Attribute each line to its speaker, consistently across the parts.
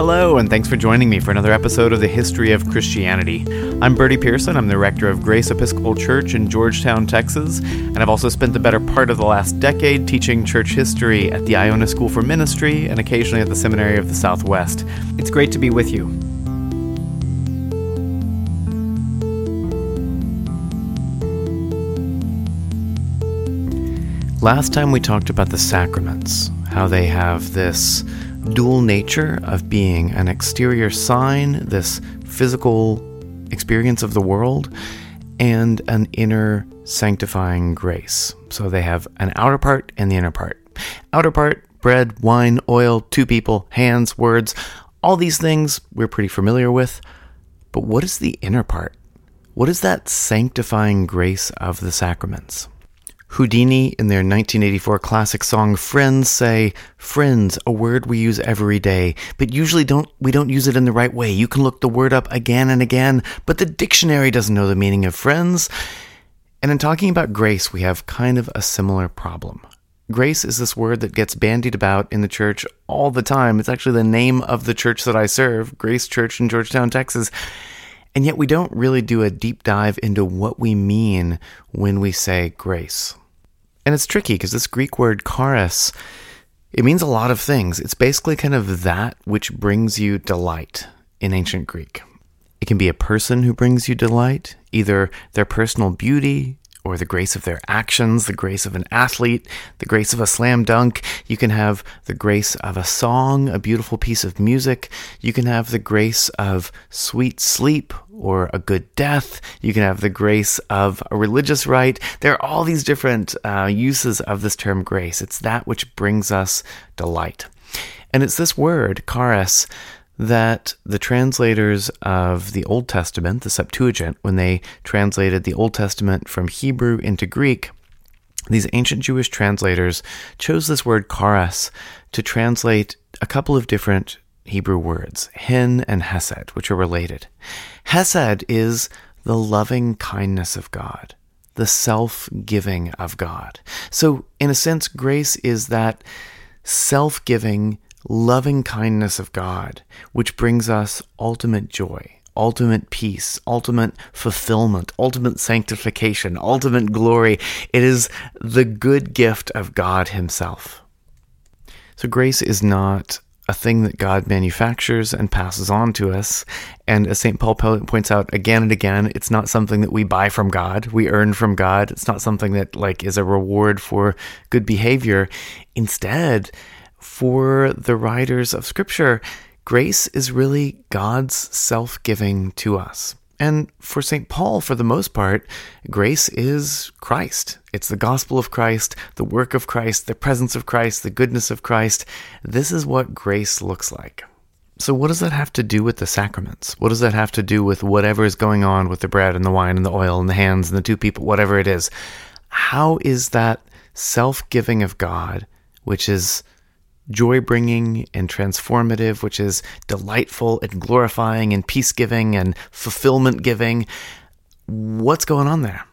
Speaker 1: Hello, and thanks for joining me for another episode of the History of Christianity. I'm Bertie Pearson. I'm the rector of Grace Episcopal Church in Georgetown, Texas, and I've also spent the better part of the last decade teaching church history at the Iona School for Ministry and occasionally at the Seminary of the Southwest. It's great to be with you. Last time we talked about the sacraments, how they have this dual nature of being an exterior sign, this physical experience of the world, and an inner sanctifying grace. So they have an outer part and the inner part. Outer part, bread, wine, oil, two people, hands, words, all these things we're pretty familiar with. But what is the inner part? What is that sanctifying grace of the sacraments? Whodini, in their 1984 classic song Friends, say, Friends, a word we use every day, but usually don't, we don't use it in the right way. You can look the word up again and again, but the dictionary doesn't know the meaning of friends. And in talking about grace, we have kind of a similar problem. Grace is this word that gets bandied about in the church all the time. It's actually the name of the church that I serve, Grace Church in Georgetown, Texas. And yet we don't really do a deep dive into what we mean when we say grace. And it's tricky because this Greek word charis, it means a lot of things. It's basically kind of that which brings you delight in ancient Greek. It can be a person who brings you delight, either their personal beauty, or the grace of their actions, the grace of an athlete, the grace of a slam dunk. You can have the grace of a song, a beautiful piece of music. You can have the grace of sweet sleep or a good death. You can have the grace of a religious rite. There are all these different uh, uses of this term grace. It's that which brings us delight. And it's this word, charis, that the translators of the Old Testament, the Septuagint, when they translated the Old Testament from Hebrew into Greek, these ancient Jewish translators chose this word charis to translate a couple of different Hebrew words, hin and hesed, which are related. Hesed is the loving kindness of God, the self giving of God. So, in a sense, grace is that self giving, loving kindness of God, which brings us ultimate joy, ultimate peace, ultimate fulfillment, ultimate sanctification, ultimate glory. It is the good gift of God Himself. So, grace is not a thing that God manufactures and passes on to us. And as St. Paul points out again and again, it's not something that we buy from God, we earn from God. It's not something that like is a reward for good behavior. Instead, for the writers of Scripture, grace is really God's self giving to us. And for St. Paul, for the most part, grace is Christ. It's the gospel of Christ, the work of Christ, the presence of Christ, the goodness of Christ. This is what grace looks like. So, what does that have to do with the sacraments? What does that have to do with whatever is going on with the bread and the wine and the oil and the hands and the two people, whatever it is? How is that self giving of God, which is joy bringing and transformative, which is delightful and glorifying and peace giving and fulfillment giving. What's going on there?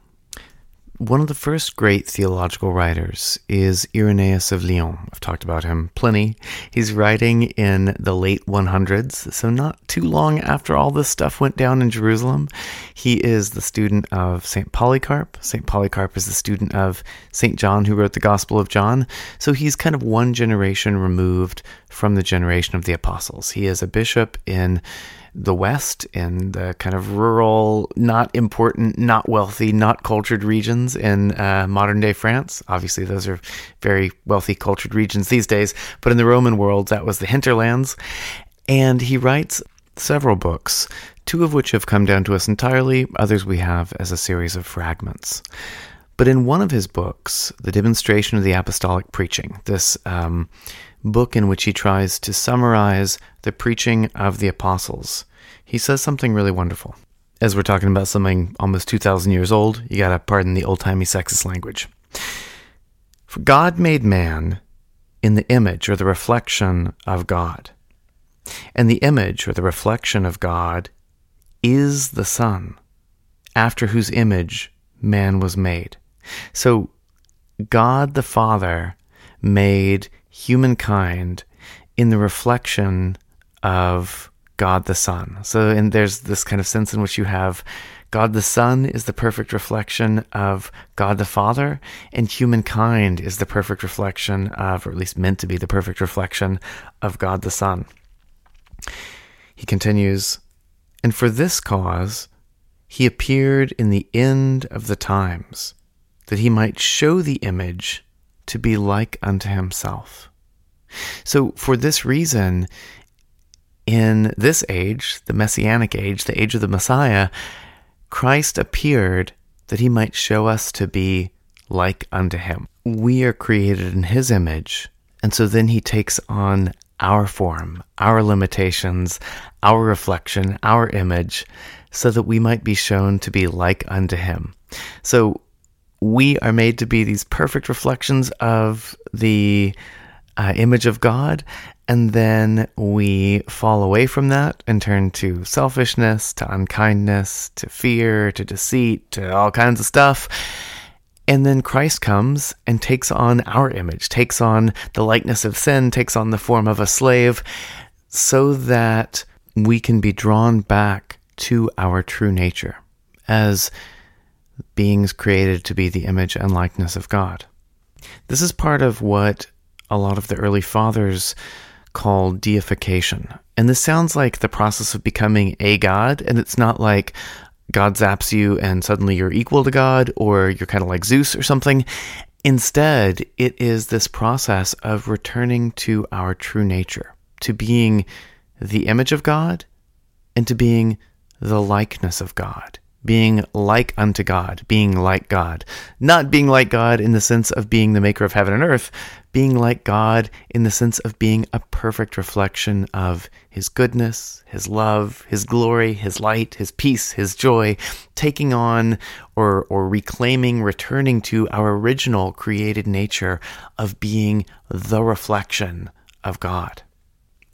Speaker 1: One of the first great theological writers is Irenaeus of Lyon. I've talked about him plenty. He's writing in the late 100s, so not too long after all this stuff went down in Jerusalem. He is the student of St. Polycarp. St. Polycarp is the student of St. John, who wrote the Gospel of John. So he's kind of one generation removed from the generation of the apostles. He is a bishop in the West, in the kind of rural, not important, not wealthy, not cultured regions in uh, modern day France. Obviously, those are very wealthy, cultured regions these days, but in the Roman world, that was the hinterlands. And he writes several books, two of which have come down to us entirely, others we have as a series of fragments. But in one of his books, The Demonstration of the Apostolic Preaching, this um, book in which he tries to summarize the preaching of the apostles, he says something really wonderful. As we're talking about something almost 2,000 years old, you gotta pardon the old timey sexist language. For God made man in the image or the reflection of God. And the image or the reflection of God is the Son, after whose image man was made. So God the Father made humankind in the reflection of God the Son. So, and there's this kind of sense in which you have God the Son is the perfect reflection of God the Father, and humankind is the perfect reflection of, or at least meant to be the perfect reflection of God the Son. He continues, and for this cause he appeared in the end of the times, that he might show the image to be like unto himself. So, for this reason, in this age, the Messianic age, the age of the Messiah, Christ appeared that he might show us to be like unto him. We are created in his image, and so then he takes on our form, our limitations, our reflection, our image, so that we might be shown to be like unto him. So we are made to be these perfect reflections of the uh, image of God, and then we fall away from that and turn to selfishness, to unkindness, to fear, to deceit, to all kinds of stuff. And then Christ comes and takes on our image, takes on the likeness of sin, takes on the form of a slave, so that we can be drawn back to our true nature as beings created to be the image and likeness of God. This is part of what a lot of the early fathers called deification. And this sounds like the process of becoming a god, and it's not like God zaps you and suddenly you're equal to God or you're kind of like Zeus or something. Instead, it is this process of returning to our true nature, to being the image of God and to being the likeness of God being like unto God, being like God. Not being like God in the sense of being the maker of heaven and earth, being like God in the sense of being a perfect reflection of His goodness, His love, His glory, His light, His peace, His joy, taking on or, or reclaiming, returning to our original created nature of being the reflection of God.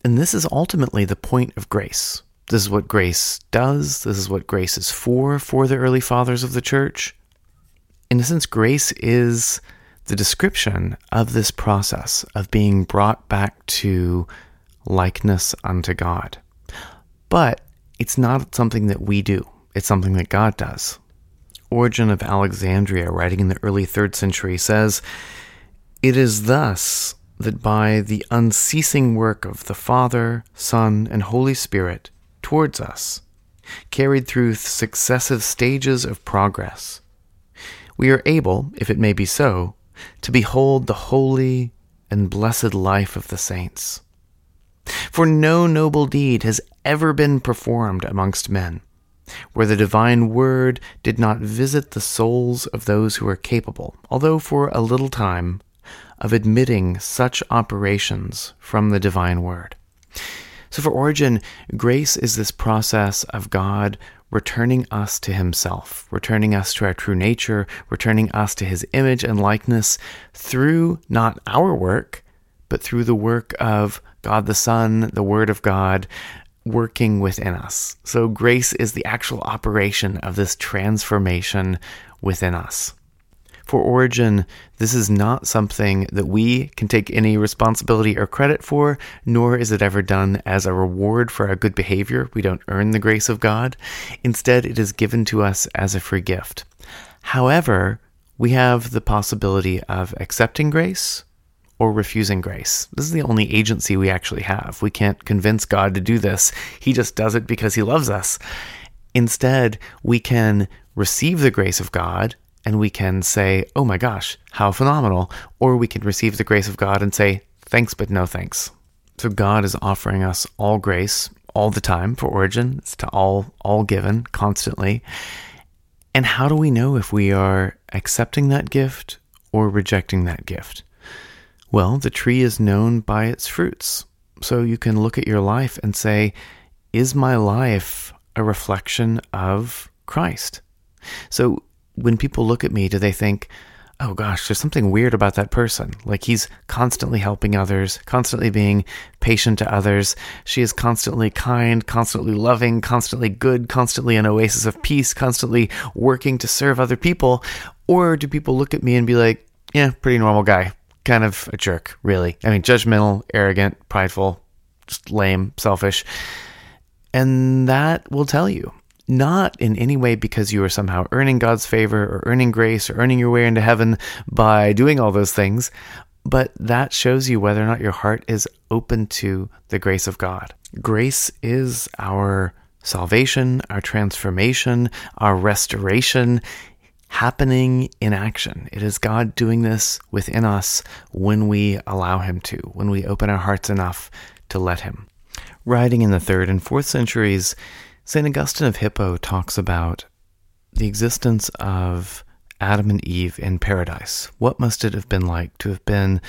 Speaker 1: And this is ultimately the point of grace. This is what grace does. This is what grace is for, for the early fathers of the church. In a sense, grace is the description of this process of being brought back to likeness unto God. But it's not something that we do, it's something that God does. Origen of Alexandria, writing in the early third century, says, It is thus that by the unceasing work of the Father, Son, and Holy Spirit, towards us, carried through successive stages of progress. We are able, if it may be so, to behold the holy and blessed life of the saints. For no noble deed has ever been performed amongst men, where the divine word did not visit the souls of those who are capable, although for a little time, of admitting such operations from the divine word. So for Origen, grace is this process of God returning us to Himself, returning us to our true nature, returning us to His image and likeness through not our work, but through the work of God the Son, the Word of God, working within us. So grace is the actual operation of this transformation within us. For Origen, this is not something that we can take any responsibility or credit for, nor is it ever done as a reward for our good behavior. We don't earn the grace of God. Instead, it is given to us as a free gift. However, we have the possibility of accepting grace or refusing grace. This is the only agency we actually have. We can't convince God to do this, He just does it because He loves us. Instead, we can receive the grace of God and we can say, oh my gosh, how phenomenal. Or we can receive the grace of God and say, thanks, but no thanks. So God is offering us all grace all the time for Origen. It's to all, all given constantly. And how do we know if we are accepting that gift or rejecting that gift? Well, the tree is known by its fruits. So you can look at your life and say, is my life a reflection of Christ? So when people look at me, do they think, oh gosh, there's something weird about that person? Like he's constantly helping others, constantly being patient to others. She is constantly kind, constantly loving, constantly good, constantly an oasis of peace, constantly working to serve other people. Or do people look at me and be like, yeah, pretty normal guy, kind of a jerk, really? I mean, judgmental, arrogant, prideful, just lame, selfish. And that will tell you, not in any way because you are somehow earning God's favor or earning grace or earning your way into heaven by doing all those things, but that shows you whether or not your heart is open to the grace of God. Grace is our salvation, our transformation, our restoration happening in action. It is God doing this within us when we allow Him to, when we open our hearts enough to let Him. Writing in the third and fourth centuries, St. Augustine of Hippo talks about the existence of Adam and Eve in paradise. What must it have been like to have been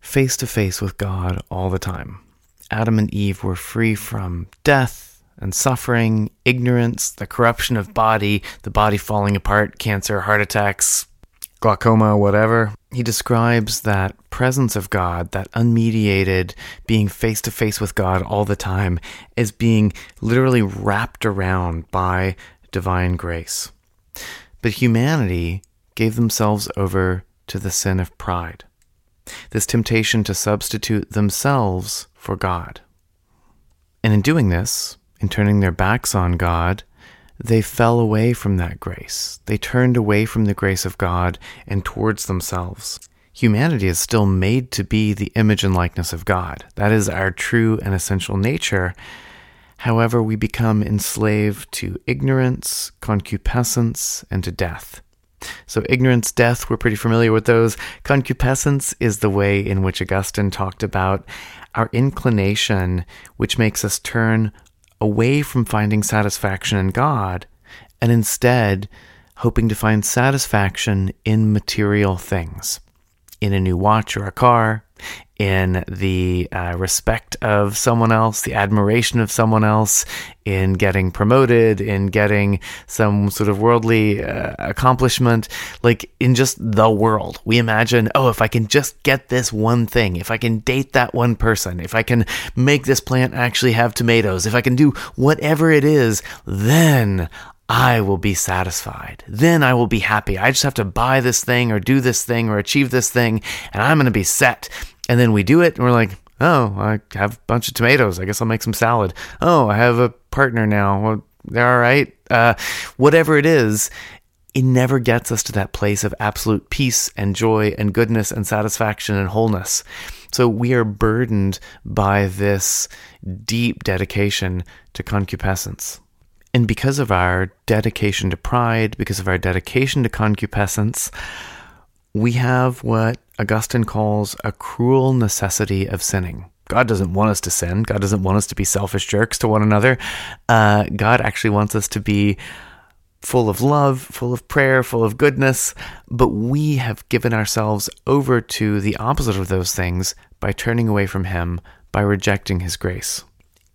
Speaker 1: face to face with God all the time? Adam and Eve were free from death and suffering, ignorance, the corruption of body, the body falling apart, cancer, heart attacks, glaucoma, whatever. He describes that presence of God, that unmediated being face to face with God all the time, as being literally wrapped around by divine grace. But humanity gave themselves over to the sin of pride, this temptation to substitute themselves for God. And in doing this, in turning their backs on God, they fell away from that grace. They turned away from the grace of God and towards themselves. Humanity is still made to be the image and likeness of God. That is our true and essential nature. However, we become enslaved to ignorance, concupiscence, and to death. So, ignorance, death, we're pretty familiar with those. Concupiscence is the way in which Augustine talked about our inclination, which makes us turn away from finding satisfaction in God and instead hoping to find satisfaction in material things, in a new watch or a car, in the uh, respect of someone else, the admiration of someone else, in getting promoted, in getting some sort of worldly uh, accomplishment, like in just the world. We imagine, oh, if I can just get this one thing, if I can date that one person, if I can make this plant actually have tomatoes, if I can do whatever it is, then I will be satisfied. Then I will be happy. I just have to buy this thing or do this thing or achieve this thing, and I'm going to be set. And then we do it, and we're like, oh, I have a bunch of tomatoes. I guess I'll make some salad. Oh, I have a partner now. Well, they're all right. Uh, whatever it is, it never gets us to that place of absolute peace and joy and goodness and satisfaction and wholeness. So we are burdened by this deep dedication to concupiscence. And because of our dedication to pride, because of our dedication to concupiscence, we have what Augustine calls a cruel necessity of sinning. God doesn't want us to sin. God doesn't want us to be selfish jerks to one another. Uh, God actually wants us to be full of love, full of prayer, full of goodness. But we have given ourselves over to the opposite of those things by turning away from Him, by rejecting His grace.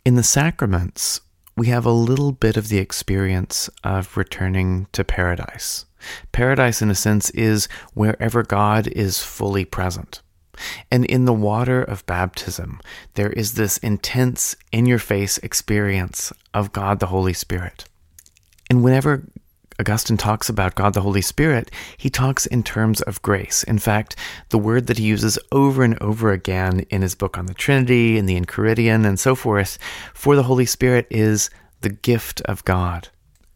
Speaker 1: In the sacraments, we have a little bit of the experience of returning to paradise. Paradise, in a sense, is wherever God is fully present. And in the water of baptism, there is this intense, in your face experience of God the Holy Spirit. And whenever Augustine talks about God the Holy Spirit, he talks in terms of grace. In fact, the word that he uses over and over again in his book on the Trinity, in the Enchiridion, and so forth, for the Holy Spirit is the gift of God.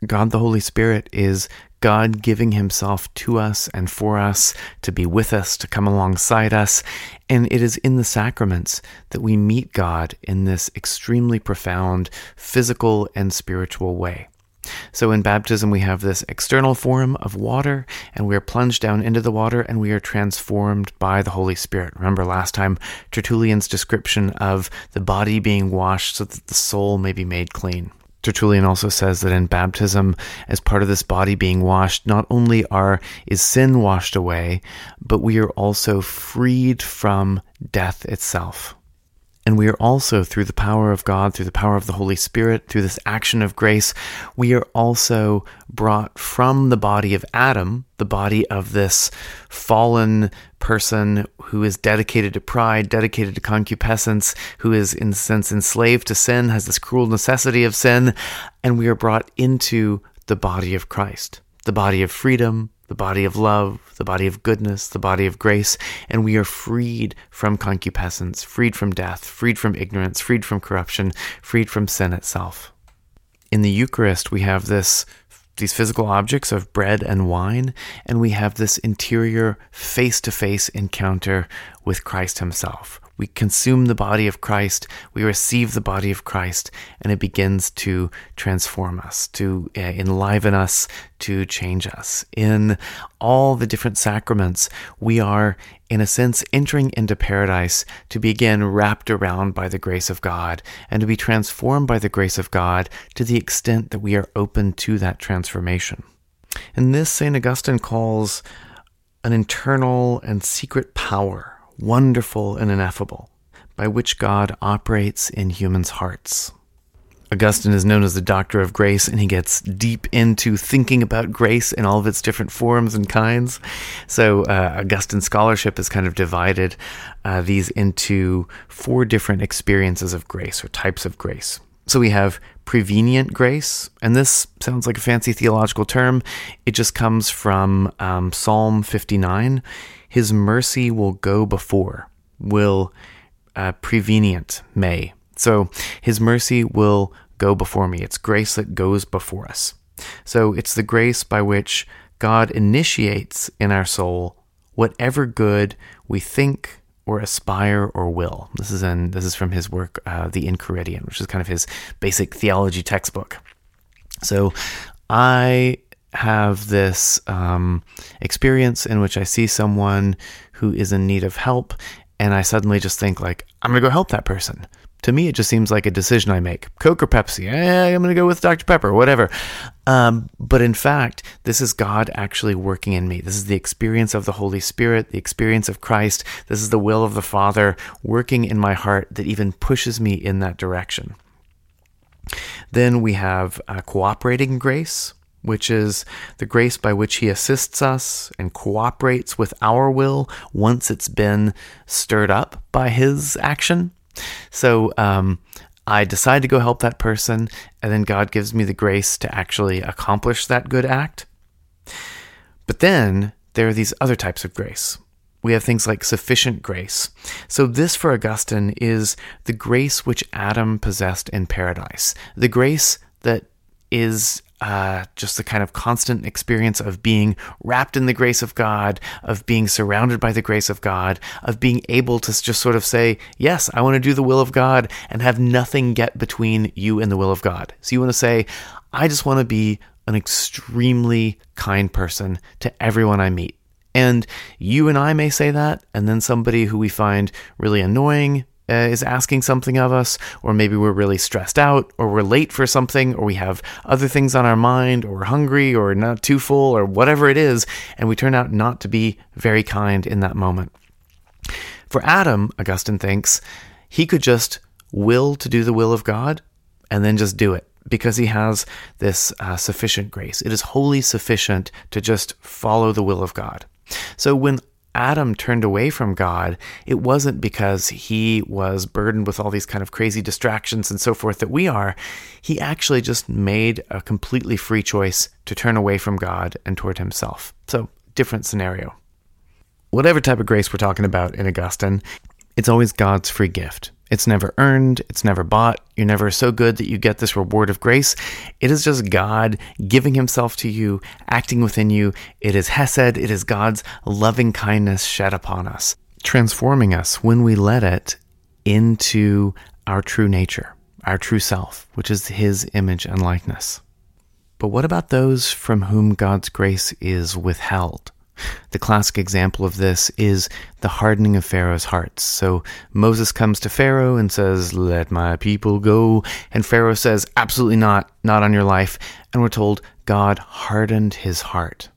Speaker 1: God the Holy Spirit is God giving himself to us and for us, to be with us, to come alongside us. And it is in the sacraments that we meet God in this extremely profound physical and spiritual way. So in baptism, we have this external form of water, and we are plunged down into the water and we are transformed by the Holy Spirit. Remember last time, Tertullian's description of the body being washed so that the soul may be made clean. Tertullian also says that in baptism, as part of this body being washed, not only are is sin washed away, but we are also freed from death itself. And we are also, through the power of God, through the power of the Holy Spirit, through this action of grace, we are also brought from the body of Adam, the body of this fallen person who is dedicated to pride, dedicated to concupiscence, who is, in a sense, enslaved to sin, has this cruel necessity of sin, and we are brought into the body of Christ, the body of freedom, the body of love, the body of goodness, the body of grace, and we are freed from concupiscence, freed from death, freed from ignorance, freed from corruption, freed from sin itself. In the Eucharist, we have this these physical objects of bread and wine, and we have this interior face to face encounter with Christ Himself. We consume the body of Christ, we receive the body of Christ, and it begins to transform us, to uh, enliven us, to change us. In all the different sacraments, we are, in a sense, entering into paradise to be again wrapped around by the grace of God and to be transformed by the grace of God to the extent that we are open to that transformation. And this, St. Augustine calls an internal and secret power wonderful and ineffable, by which God operates in humans' hearts. Augustine is known as the Doctor of Grace, and he gets deep into thinking about grace in all of its different forms and kinds. So, uh, Augustine scholarship has kind of divided uh, these into four different experiences of grace or types of grace. So, we have prevenient grace, and this sounds like a fancy theological term. It just comes from um, Psalm 59. His mercy will go before, will uh, prevenient, may. So his mercy will go before me. It's grace that goes before us. So it's the grace by which God initiates in our soul whatever good we think or aspire or will. This is in this is from his work, uh, The Enchiridion, which is kind of his basic theology textbook. So I have this um, experience in which I see someone who is in need of help, and I suddenly just think like I'm gonna go help that person. To me, it just seems like a decision I make: Coke or Pepsi? I'm gonna go with Dr Pepper, whatever. Um, but in fact, this is God actually working in me. This is the experience of the Holy Spirit, the experience of Christ. This is the will of the Father working in my heart that even pushes me in that direction. Then we have uh, cooperating grace which is the grace by which He assists us and cooperates with our will once it's been stirred up by His action. So um, I decide to go help that person, and then God gives me the grace to actually accomplish that good act. But then there are these other types of grace. We have things like sufficient grace. So, this for Augustine is the grace which Adam possessed in paradise, the grace that is uh, just the kind of constant experience of being wrapped in the grace of God, of being surrounded by the grace of God, of being able to just sort of say, Yes, I want to do the will of God and have nothing get between you and the will of God. So you want to say, I just want to be an extremely kind person to everyone I meet. And you and I may say that, and then somebody who we find really annoying uh, is asking something of us, or maybe we're really stressed out, or we're late for something, or we have other things on our mind, or we're hungry, or not too full, or whatever it is, and we turn out not to be very kind in that moment. For Adam, Augustine thinks, he could just will to do the will of God and then just do it because he has this uh, sufficient grace. It is wholly sufficient to just follow the will of God. So when Adam turned away from God, it wasn't because he was burdened with all these kind of crazy distractions and so forth that we are. He actually just made a completely free choice to turn away from God and toward himself. So, different scenario. Whatever type of grace we're talking about in Augustine, it's always God's free gift. It's never earned, it's never bought. You're never so good that you get this reward of grace. It is just God giving Himself to you, acting within you. It is Hesed, it is God's loving kindness shed upon us, transforming us when we let it into our true nature, our true self, which is His image and likeness. But what about those from whom God's grace is withheld? The classic example of this is the hardening of Pharaoh's hearts. So Moses comes to Pharaoh and says, Let my people go. And Pharaoh says, Absolutely not, not on your life. And we're told God hardened his heart,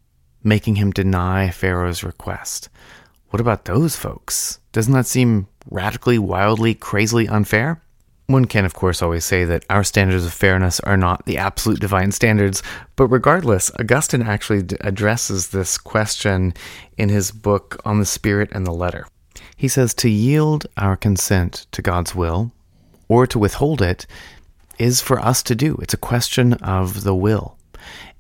Speaker 1: making him deny Pharaoh's request. What about those folks? Doesn't that seem radically, wildly, crazily unfair? One can, of course, always say that our standards of fairness are not the absolute divine standards, but regardless, Augustine actually d- addresses this question in his book on the Spirit and the Letter. He says to yield our consent to God's will, or to withhold it, is for us to do. It's a question of the will.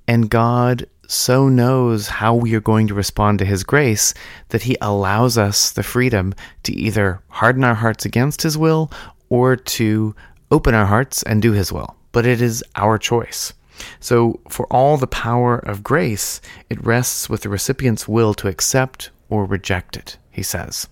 Speaker 1: And God so knows how we are going to respond to His grace that He allows us the freedom to either harden our hearts against His will or to open our hearts and do His will. But it is our choice. So, for all the power of grace, it rests with the recipient's will to accept or reject it, he says.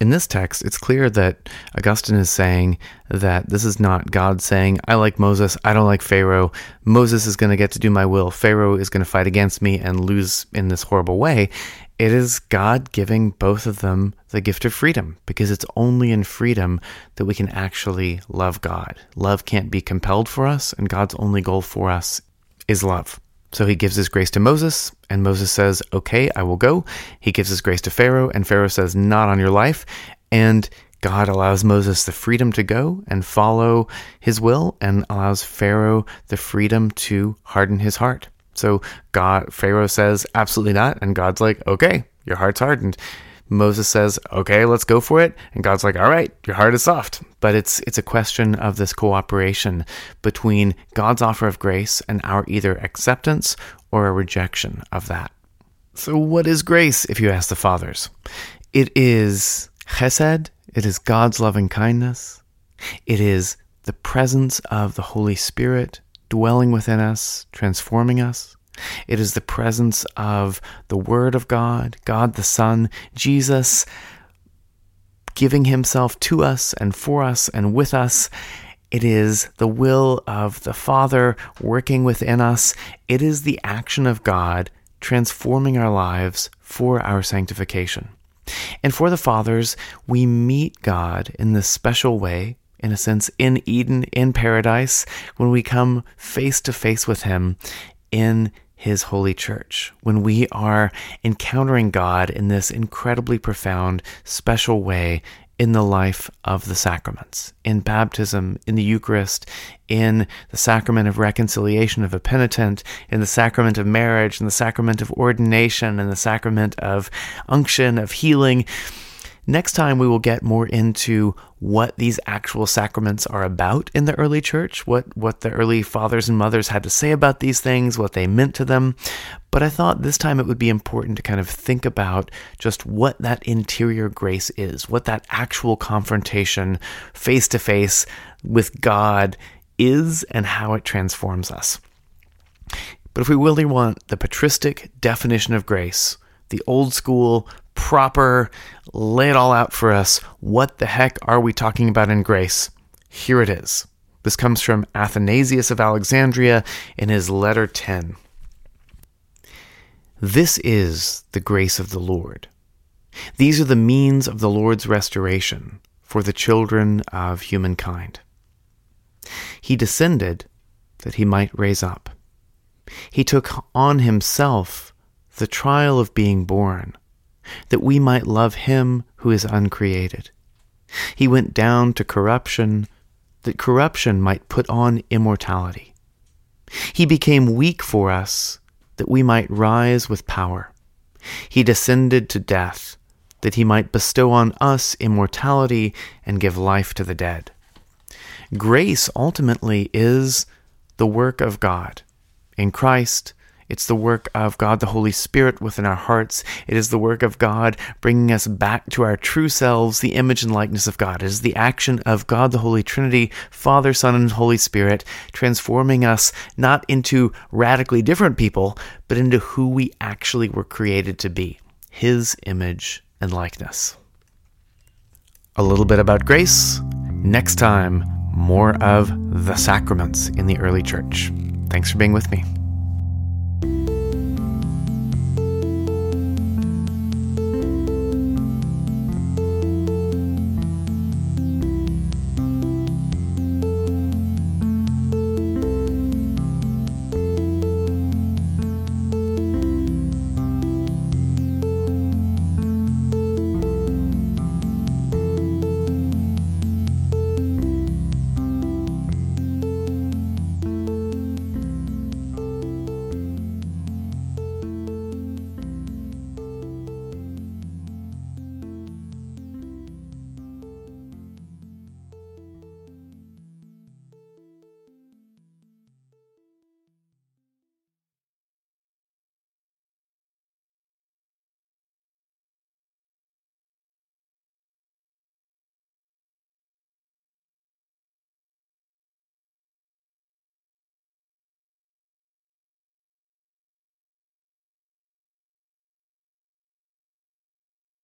Speaker 1: In this text, it's clear that Augustine is saying that this is not God saying, I like Moses, I don't like Pharaoh. Moses is going to get to do my will. Pharaoh is going to fight against me and lose in this horrible way. It is God giving both of them the gift of freedom because it's only in freedom that we can actually love God. Love can't be compelled for us, and God's only goal for us is love. So he gives his grace to Moses, and Moses says, Okay, I will go. He gives his grace to Pharaoh, and Pharaoh says, Not on your life. And God allows Moses the freedom to go and follow his will, and allows Pharaoh the freedom to harden his heart. So God, Pharaoh says, Absolutely not. And God's like, Okay, your heart's hardened. Moses says, "Okay, let's go for it." And God's like, "All right, your heart is soft." But it's it's a question of this cooperation between God's offer of grace and our either acceptance or a rejection of that. So what is grace if you ask the fathers? It is chesed, it is God's loving kindness. It is the presence of the Holy Spirit dwelling within us, transforming us. It is the presence of the Word of God, God the Son, Jesus giving Himself to us and for us and with us. It is the will of the Father working within us. It is the action of God transforming our lives for our sanctification. And for the fathers, we meet God in this special way, in a sense, in Eden, in paradise, when we come face to face with Him in his holy church, when we are encountering God in this incredibly profound, special way in the life of the sacraments, in baptism, in the Eucharist, in the sacrament of reconciliation of a penitent, in the sacrament of marriage, in the sacrament of ordination, in the sacrament of unction, of healing. Next time, we will get more into what these actual sacraments are about in the early church, what, what the early fathers and mothers had to say about these things, what they meant to them. But I thought this time it would be important to kind of think about just what that interior grace is, what that actual confrontation face to face with God is, and how it transforms us. But if we really want the patristic definition of grace, the old school proper, lay it all out for us. What the heck are we talking about in grace? Here it is. This comes from Athanasius of Alexandria in his letter 10. This is the grace of the Lord. These are the means of the Lord's restoration for the children of humankind. He descended that he might raise up. He took on himself the trial of being born that we might love him who is uncreated. He went down to corruption, that corruption might put on immortality. He became weak for us, that we might rise with power. He descended to death, that he might bestow on us immortality and give life to the dead. Grace ultimately is the work of God. In Christ, it's the work of God, the Holy Spirit within our hearts. It is the work of God bringing us back to our true selves, the image and likeness of God. It is the action of God, the Holy Trinity, Father, Son, and Holy Spirit, transforming us not into radically different people, but into who we actually were created to be His image and likeness. A little bit about grace. Next time, more of the sacraments in the early church. Thanks for being with me.